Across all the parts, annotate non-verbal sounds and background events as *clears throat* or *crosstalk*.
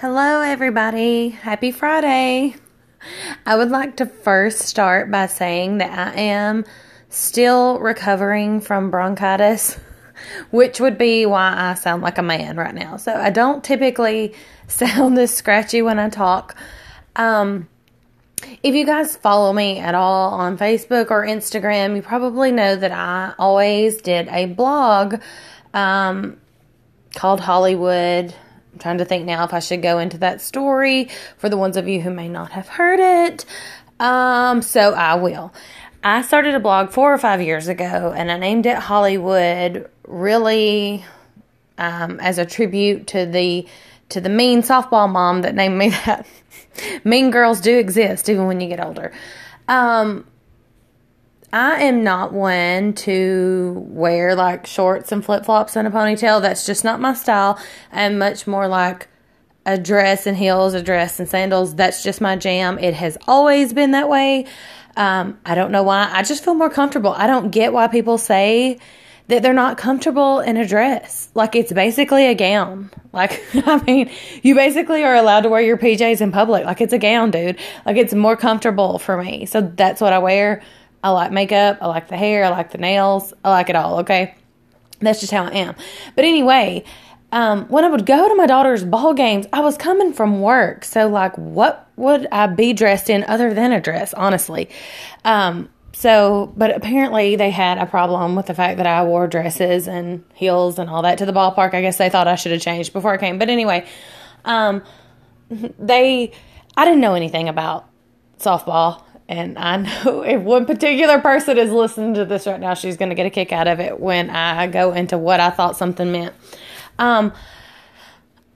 Hello, everybody. Happy Friday. I would like to first start by saying that I am still recovering from bronchitis, which would be why I sound like a man right now. So I don't typically *laughs* sound this scratchy when I talk. Um, if you guys follow me at all on Facebook or Instagram, you probably know that I always did a blog um, called Hollywood. I'm trying to think now if I should go into that story for the ones of you who may not have heard it. Um, so I will. I started a blog four or five years ago and I named it Hollywood really um, as a tribute to the to the mean softball mom that named me *laughs* that. mean girls do exist even when you get older. Um, I am not one to wear like shorts and flip flops and a ponytail. That's just not my style. I'm much more like a dress and heels, a dress and sandals. That's just my jam. It has always been that way. Um, I don't know why. I just feel more comfortable. I don't get why people say that they're not comfortable in a dress. Like it's basically a gown. Like, *laughs* I mean, you basically are allowed to wear your PJs in public. Like it's a gown, dude. Like it's more comfortable for me. So that's what I wear. I like makeup. I like the hair. I like the nails. I like it all. Okay. That's just how I am. But anyway, um, when I would go to my daughter's ball games, I was coming from work. So, like, what would I be dressed in other than a dress, honestly? Um, so, but apparently they had a problem with the fact that I wore dresses and heels and all that to the ballpark. I guess they thought I should have changed before I came. But anyway, um, *laughs* they, I didn't know anything about softball and I know *laughs* if one particular person is listening to this right now, she's going to get a kick out of it when I go into what I thought something meant. Um,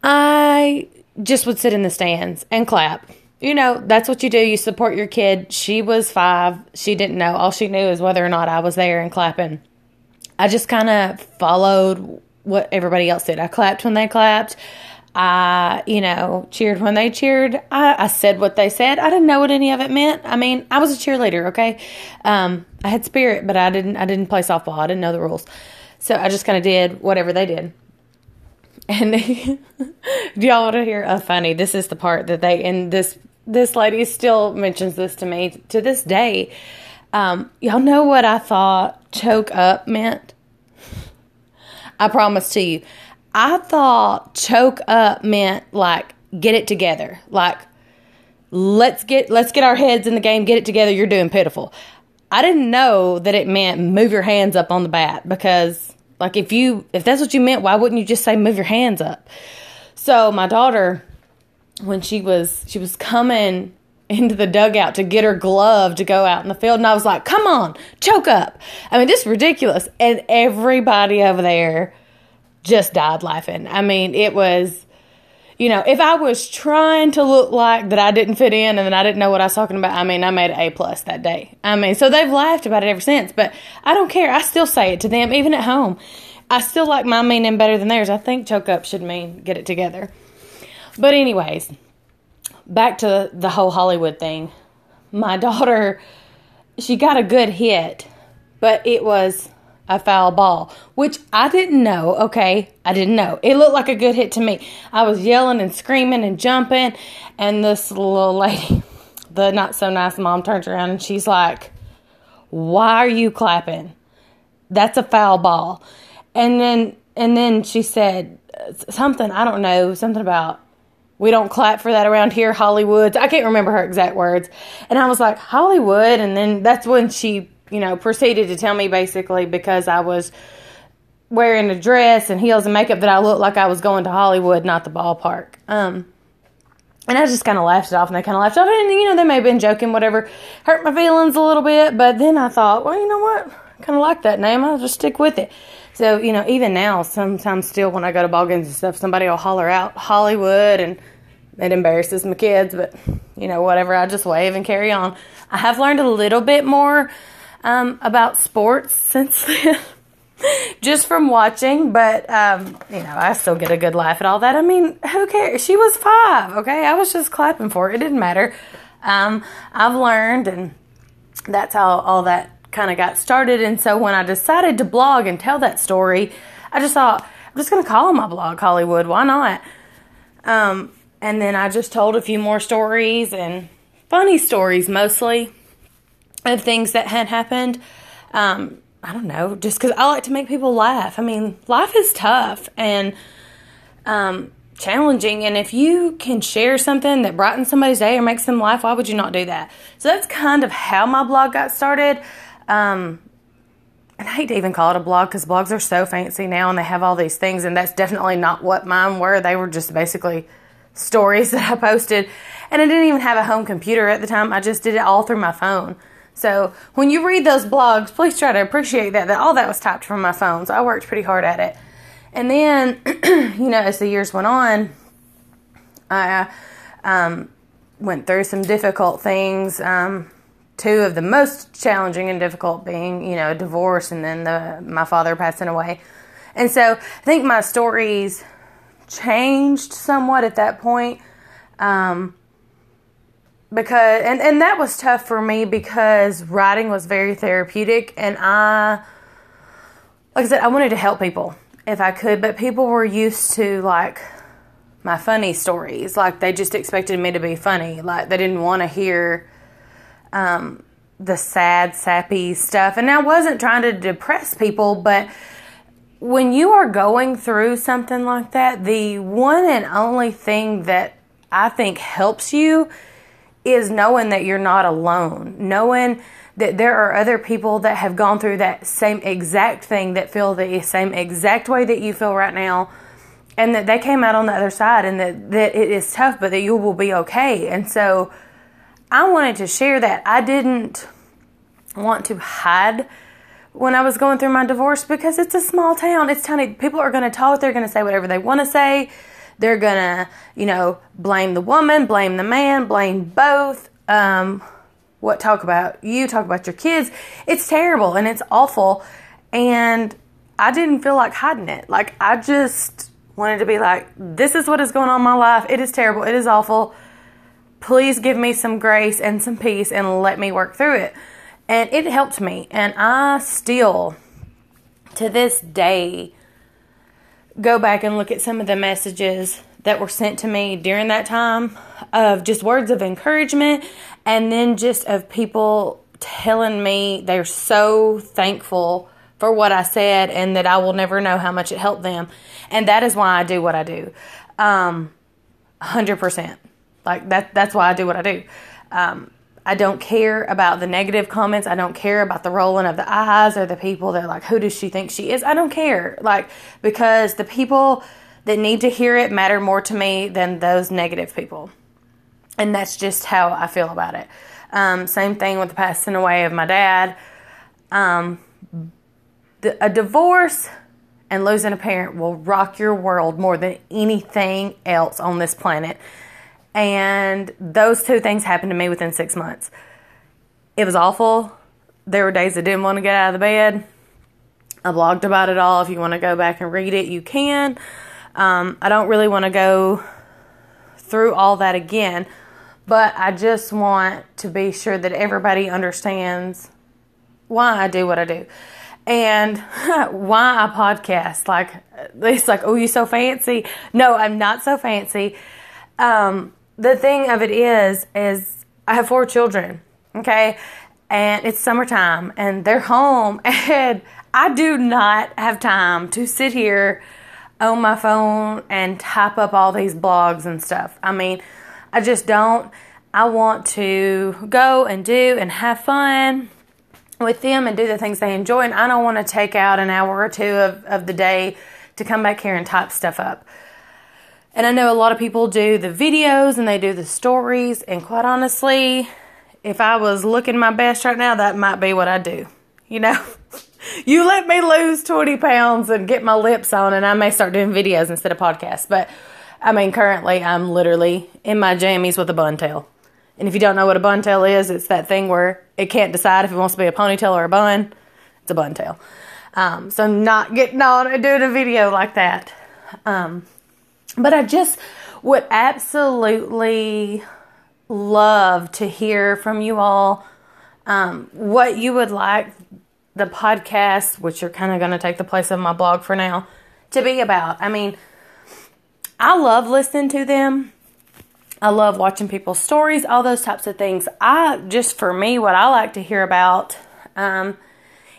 I just would sit in the stands and clap. You know, that's what you do. You support your kid. She was five. She didn't know. All she knew is whether or not I was there and clapping. I just kind of followed what everybody else did. I clapped when they clapped. I, you know, cheered when they cheered. I, I, said what they said. I didn't know what any of it meant. I mean, I was a cheerleader, okay? Um, I had spirit, but I didn't. I didn't play softball. I didn't know the rules, so I just kind of did whatever they did. And *laughs* do y'all want to hear a funny? This is the part that they and this this lady still mentions this to me to this day. Um, y'all know what I thought choke up meant? I promise to you. I thought choke up meant like get it together. Like let's get let's get our heads in the game, get it together, you're doing pitiful. I didn't know that it meant move your hands up on the bat because like if you if that's what you meant, why wouldn't you just say move your hands up? So my daughter when she was she was coming into the dugout to get her glove to go out in the field and I was like, "Come on, choke up." I mean, this is ridiculous. And everybody over there just died laughing. I mean, it was, you know, if I was trying to look like that I didn't fit in and that I didn't know what I was talking about, I mean, I made an A plus that day. I mean, so they've laughed about it ever since, but I don't care. I still say it to them, even at home. I still like my meaning better than theirs. I think choke up should mean get it together. But, anyways, back to the whole Hollywood thing. My *laughs* daughter, she got a good hit, but it was a foul ball, which I didn't know. Okay, I didn't know. It looked like a good hit to me. I was yelling and screaming and jumping, and this little lady, *laughs* the not so nice mom, turns around and she's like, "Why are you clapping? That's a foul ball." And then and then she said something I don't know, something about we don't clap for that around here, Hollywood. I can't remember her exact words. And I was like, Hollywood. And then that's when she you know, proceeded to tell me basically because I was wearing a dress and heels and makeup that I looked like I was going to Hollywood, not the ballpark. Um, and I just kind of laughed it off, and they kind of laughed off. And you know, they may have been joking, whatever. Hurt my feelings a little bit, but then I thought, well, you know what? I kind of like that name. I'll just stick with it. So you know, even now, sometimes still when I go to ball games and stuff, somebody will holler out Hollywood, and it embarrasses my kids. But you know, whatever. I just wave and carry on. I have learned a little bit more um, about sports since then. *laughs* just from watching, but um, you know, I still get a good laugh at all that. I mean, who cares? She was five, okay? I was just clapping for. It didn't matter. Um, I've learned, and that's how all that kind of got started. And so when I decided to blog and tell that story, I just thought, I'm just going to call my blog Hollywood. Why not? Um, and then I just told a few more stories and funny stories mostly of things that had happened. Um, I don't know, just because I like to make people laugh. I mean, life is tough and um, challenging, and if you can share something that brightens somebody's day or makes them laugh, why would you not do that? So that's kind of how my blog got started. Um, and I hate to even call it a blog because blogs are so fancy now and they have all these things, and that's definitely not what mine were. They were just basically stories *laughs* that I posted, and I didn't even have a home computer at the time. I just did it all through my phone. So when you read those blogs, please try to appreciate that, that all that was typed from my phone. So I worked pretty hard at it. And then, *clears throat* you know, as the years went on, I um, went through some difficult things. Um, two of the most challenging and difficult being, you know, divorce and then the my father passing away. And so I think my stories changed somewhat at that point. Um, because and and that was tough for me because writing was very therapeutic and I like I said I wanted to help people if I could but people were used to like my funny stories. Like they just expected me to be funny. Like they didn't want to hear um, the sad sappy stuff. And I wasn't trying to depress people but when you are going through something like that the one and only thing that I think helps you is knowing that you're not alone, knowing that there are other people that have gone through that same exact thing that feel the same exact way that you feel right now and that they came out on the other side and that, that it is tough but that you will be okay. And so i wanted to share that. I didn't want to hide when i was going through my divorce because it's a small town. It's tiny. People are going to talk they're going to say whatever they want to say they're gonna, you know, blame the woman, blame the man, blame both. Um, what talk about you, talk about your kids. It's terrible and it's awful. And I didn't feel like hiding it. Like I just wanted to be like, this is what is going on in my life. It is terrible. It is awful. Please give me some grace and some peace and let me work through it. And it helped me. And I still, to this day, go back and look at some of the messages that were sent to me during that time of just words of encouragement and then just of people telling me they're so thankful for what I said and that I will never know how much it helped them. And that is why I do what I do. Um, 100%. Like that that's why I do what I do. Um, I don't care about the negative comments. I don't care about the rolling of the eyes or the people that are like, who does she think she is? I don't care. Like, because the people that need to hear it matter more to me than those negative people. And that's just how I feel about it. Um, same thing with the passing away of my dad. Um, the, a divorce and losing a parent will rock your world more than anything else on this planet. And those two things happened to me within six months. It was awful. There were days I didn't want to get out of the bed. I blogged about it all. If you want to go back and read it, you can. Um, I don't really want to go through all that again, but I just want to be sure that everybody understands why I do what I do and *laughs* why I podcast. Like, it's like, oh, you so fancy. No, I'm not so fancy. Um, the thing of it is, is I have four children, okay? And it's summertime and they're home *laughs* and I do not have time to sit here on my phone and type up all these blogs and stuff. I mean, I just don't. I want to go and do and have fun with them and do the things they enjoy. And I don't want to take out an hour or two of, of the day to come back here and type stuff up. And I know a lot of people do the videos and they do the stories. And quite honestly, if I was looking my best right now, that might be what I do. You know, *laughs* you let me lose 20 pounds and get my lips on, and I may start doing videos instead of podcasts. But I mean, currently, I'm literally in my jammies with a bun tail. And if you don't know what a bun tail is, it's that thing where it can't decide if it wants to be a ponytail or a bun. It's a bun tail. Um, so, not getting on and doing a video like that. Um, but I just would absolutely love to hear from you all um, what you would like the podcast, which are kind of going to take the place of my blog for now, to be about. I mean, I love listening to them, I love watching people's stories, all those types of things. I just for me, what I like to hear about, um,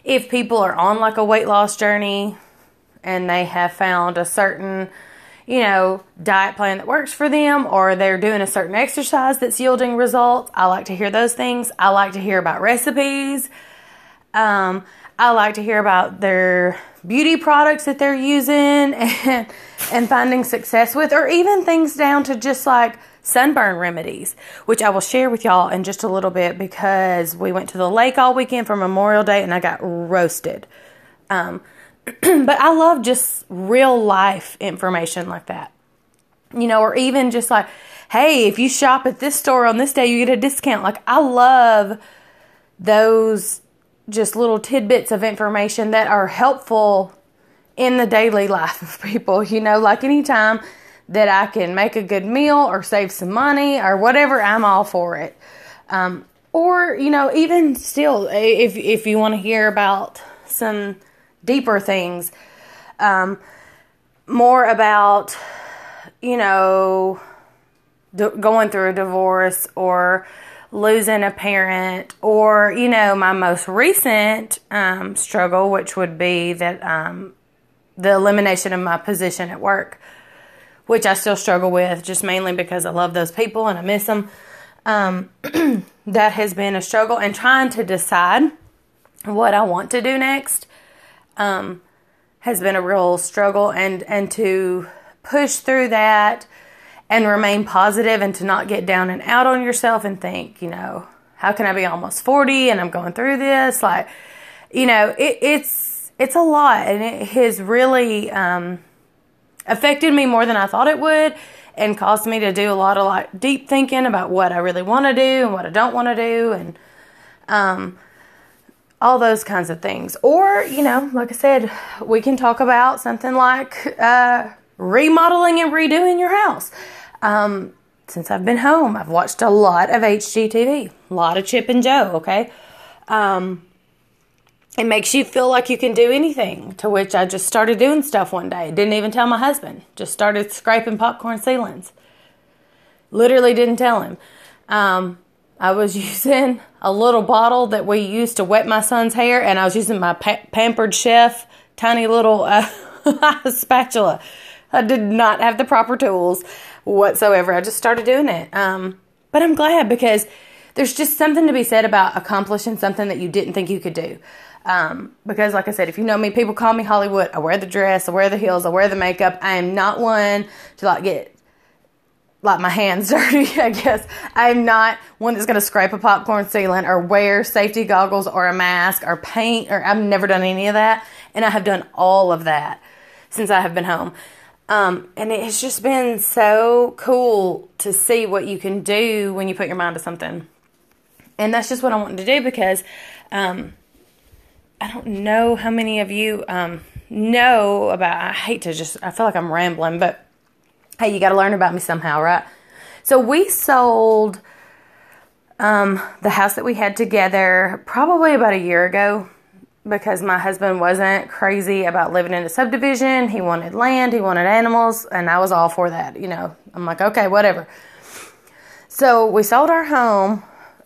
if people are on like a weight loss journey and they have found a certain, you know, diet plan that works for them, or they're doing a certain exercise that's yielding results. I like to hear those things. I like to hear about recipes. Um, I like to hear about their beauty products that they're using *laughs* and and finding success with, or even things down to just like sunburn remedies, which I will share with y'all in just a little bit because we went to the lake all weekend for Memorial Day and I got roasted. Um, *clears throat* but I love just real life information like that. You know, or even just like, hey, if you shop at this store on this day, you get a discount. Like, I love those just little tidbits of information that are helpful in the daily *laughs* life of people. You know, like anytime that I can make a good meal or save some money or whatever, I'm all for it. Um, or you know, even still, if if you want to hear about some deeper things, um, more about you know d- going through a divorce or losing a parent, or you know, my most recent um, struggle, which would be that um, the elimination of my position at work which I still struggle with, just mainly because I love those people and I miss them. Um, *clears throat* that has been a struggle, and trying to decide what I want to do next um, has been a real struggle, and and to push through that and remain positive and to not get down and out on yourself and think, you know, how can I be almost 40 and I'm going through this? Like, you know, it, it's it's a lot, and it has really. Um, affected me more than I thought it would and caused me to do a lot of like deep thinking about what I really want to do and what I don't want to do and um all those kinds of things. Or, you know, like I said, we can talk about something like uh, remodeling and redoing your house. Um, since I've been home, I've watched a lot of HGTV, a lot of Chip and Jo, okay? Um, it makes you feel like you can do anything. To which I just started doing stuff one day. Didn't even tell my husband. Just started scraping popcorn ceilings. Literally didn't tell him. Um, I was *laughs* using a little bottle that we used to wet my son's hair, and I was using my pa- pampered chef tiny little uh, *laughs* spatula. I did not have the proper tools whatsoever. I just started doing it. Um, but I'm glad because there's just something to be said about accomplishing something that you didn't think you could do. Um, because, like I said, if you know me, people call me Hollywood. I wear the dress, I wear the heels, I wear the makeup. I am not one to like get like my hands *laughs* dirty, I guess. I'm not one that's going to scrape a popcorn ceiling or wear safety goggles or a mask or paint or I've never done any of that. And I have done all of that since I have been home. Um, and it's just been so cool to see what you can do when you put your mind to something. And that's just what I wanted to do because, um, I don't know how many of you um, know about. I hate to just. I feel like I'm rambling, but hey, you got to learn about me somehow, right? So we sold um, the house that we had together probably about a year ago because my husband wasn't crazy about living in a subdivision. He wanted land, he wanted animals, and I was all for that. You know, I'm like, okay, whatever. So we sold our home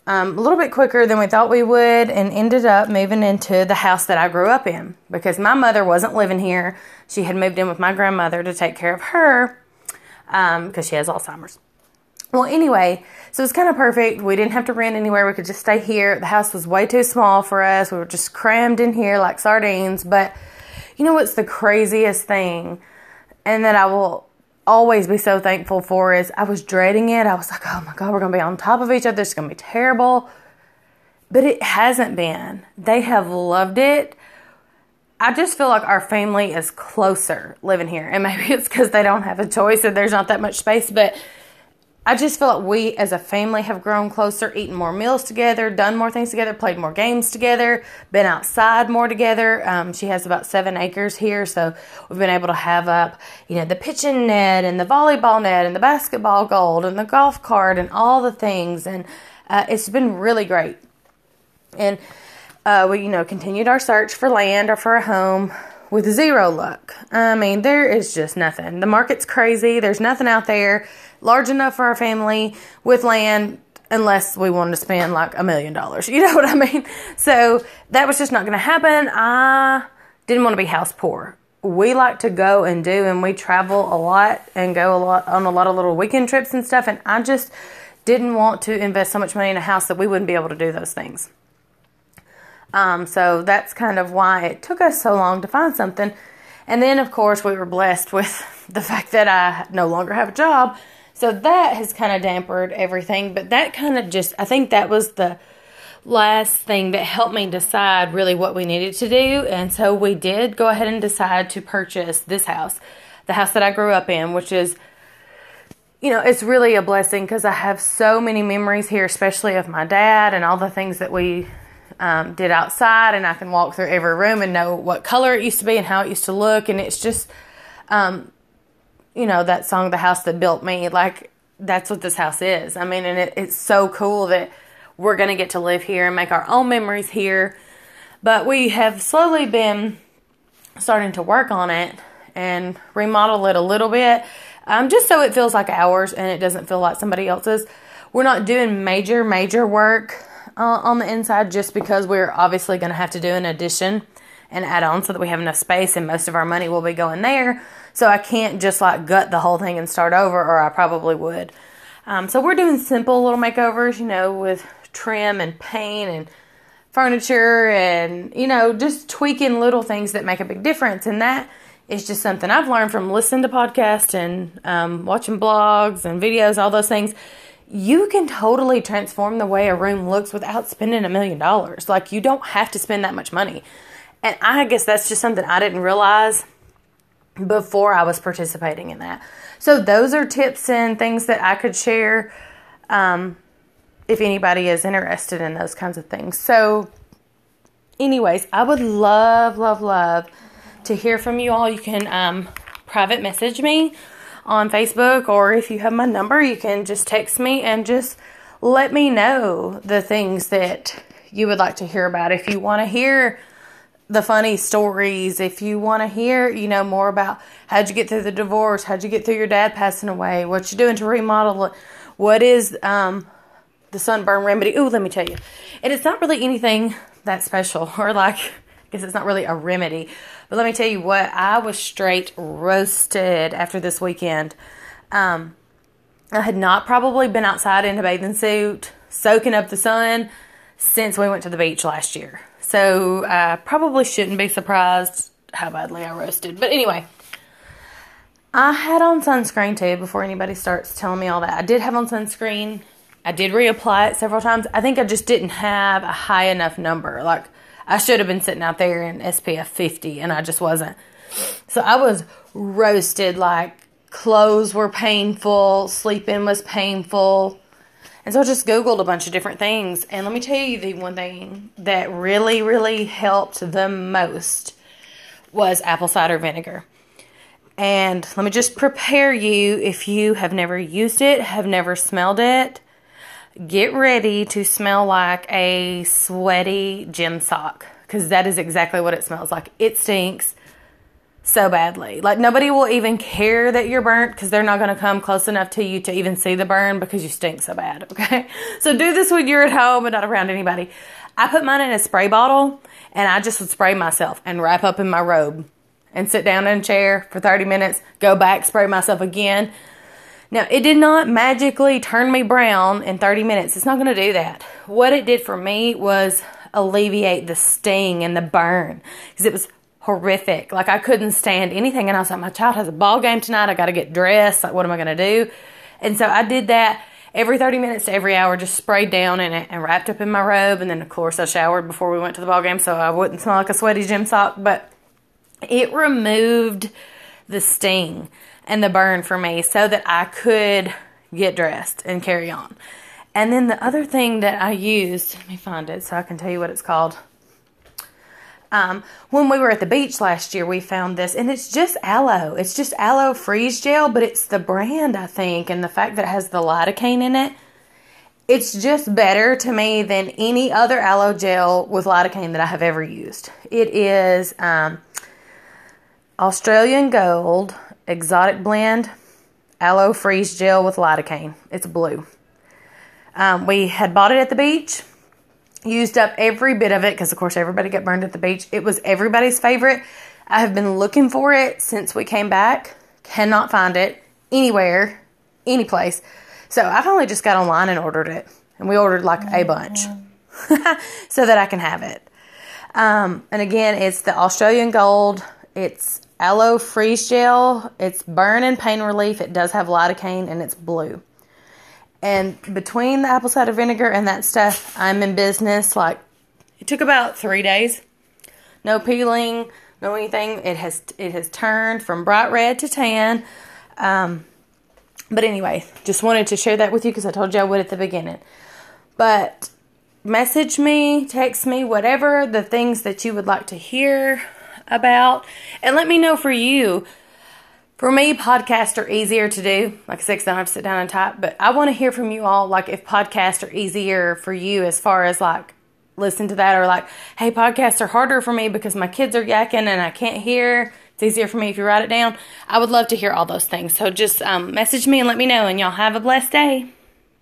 um, a little bit quicker than we thought we would and ended up moving into the house that I grew up in because my mother wasn't living here. She had moved in with my grandmother to take care of her because um, she has Alzheimer's. Well, anyway, so it's kind of perfect. We didn't have to rent anywhere. We could just stay here. The house was way too small for us. We were just crammed in here like sardines. But you know what's the craziest thing? And that I will always be so thankful for is I was dreading it. I was like, oh my God, we're going to be on top of each other. It's going to be terrible. But it hasn't been. They have loved it. I just feel like our family is closer living here. And maybe *laughs* it's because they don't have a choice and there's not that much space. But I just feel like we as a family have grown closer, eaten more meals together, done more things together, played more games together, been outside more together. Um, she has about seven acres here, so we've been able to have up, you know, the pitching net and the volleyball net and the basketball goal and the golf cart and all the things. And uh, it's been really great. And uh, we, you know, continued our search for land or for a home. with zero luck. I mean, there is just nothing. The market's crazy. There's nothing out there large enough for our family with land unless we wanted to spend like a million dollars. *laughs* You know what I mean? So that was just not going to happen. I didn't want to be house poor. We like to go and do, and we travel a lot and go a lot on a lot of little weekend trips and stuff. And I just didn't want to invest so much money in a house that we wouldn't be able to do those things. Um, so that's kind of why it took us so long to find something. And then, of course, we were blessed with *laughs* the fact that I no longer have a job. So that has kind of dampened everything. But that kind of just, I think that was the last thing that helped me decide really what we needed to do. And so we did go ahead and decide to purchase this house, the house that I grew up in, which is you know, it's really a blessing because I have so many memories here, especially of my dad and all the things that we um, did outside, and I can walk through every room and know what color it used to be and how it used to look. And it's just, um, you know, that song, The House That Built Me, like that's what this house is. I mean, and it, it's so cool that we're going to get to live here and make our own memories here. But we have slowly been starting to work on it and remodel it a little bit, um, just so it feels like ours and it doesn't feel like somebody else's. We're not doing major, major work uh, on the inside just because we're obviously going to have to do an addition and add on so that we have enough space and most of our money will be going there. So I can't just like gut the whole thing and start over, or I probably would. Um, so we're doing simple little makeovers, you know, with trim and paint and furniture and, you know, just tweaking little things that make a big difference. And that is just something I've learned from listening to podcasts and um, watching blogs and videos, all those things you can totally transform the way a room looks without spending a million dollars. Like, you don't have to spend that much money. And I guess that's just something I didn't realize before I was participating in that. So, those are tips and things that I could share um, if anybody is interested in those kinds of things. So, anyways, I would love, love, love to hear from you all. You can um, private message me on Facebook, or if you have my number, you can just text me and just let me know the things that you would like to hear about. If you want to hear the funny stories, if you want to hear, you know, more about how'd you get through the divorce, how'd you get through your dad passing away, what you're doing to remodel it, what is um, the sunburn remedy. Ooh, let me tell you. And it's not really anything that special, *laughs* or like, guess it's not really a remedy, but let me tell you what, I was straight roasted after this weekend. Um, I had not probably been outside in a bathing suit, soaking up the sun, since we went to the beach last year. So I probably shouldn't be surprised how badly I roasted. But anyway, I had on sunscreen too before anybody starts telling me all that. I did have on sunscreen. I did reapply it several times. I think I just didn't have a high enough number. Like I should have been sitting out there in SPF 50 and I just wasn't. So I was roasted like clothes were painful, sleeping was painful. And so I just Googled a bunch of different things. And let me tell you the one thing that really, really helped the most was apple cider vinegar. And let me just prepare you if you have never used it, have never smelled it, get ready to smell like a sweaty gym sock because that is exactly what it smells like. It stinks so badly. Like nobody will even care that you're burnt because they're not going to come close enough to you to even see the burn because you stink so bad. *laughs* Okay. So do this when you're at home and not around anybody. I put mine in a spray bottle and I just would spray myself and wrap up in my robe and sit down in a chair for 30 minutes, go back, spray myself again now, it did not magically turn me brown in 30 minutes. It's not going to do that. What it did for me was alleviate the sting and the burn because it was horrific. Like I couldn't stand anything. And I was like, my child has a ball game tonight. I got to get dressed. Like, what am I going to do? And so I did that every 30 minutes to every hour, just sprayed down and wrapped up in my robe. And then, of course, I showered before we went to the ball game so I wouldn't smell like a sweaty gym sock. But it removed the sting and the burn for me so that I could get dressed and carry on. And then the other thing that I used, let me find it so I can tell you what it's called. Um, when we were at the beach last year, we found this, and it's just aloe. It's just aloe freeze gel, but it's the brand, I think, and the fact that it has the lidocaine in it. It's just better to me than any other aloe gel with lidocaine that I have ever used. It is um, Australian Gold Exotic Blend Aloe Freeze Gel with lidocaine. It's blue. Um, we had bought it at the beach, used up every bit of it because, of course, everybody got burned at the beach. It was everybody's favorite. I have been looking for it since we came back. Cannot find it anywhere, any place. So I finally just got online and ordered it. And we ordered like a bunch *laughs* so that I can have it. Um, and again, it's the Australian Gold. It's aloe freeze gel. It's burn and pain relief. It does have lidocaine and it's blue. And between the apple cider vinegar and that stuff, I'm in business. Like it took about three days. No peeling, no anything. It has it has turned from bright red to tan. Um, but anyway, just wanted to share that with you because I told you I would at the beginning. But message me, text me, whatever the things that you would like to hear about, and let me know for you. For me, podcasts are easier to do. Like I said, I don't have to sit down and type, but I want to hear from you all. Like, if podcasts are easier for you as far as like listen to that, or like, hey, podcasts are harder for me because my kids are yakking and I can't hear. It's easier for me if you write it down. I would love to hear all those things. So just um, message me and let me know, and y'all have a blessed day.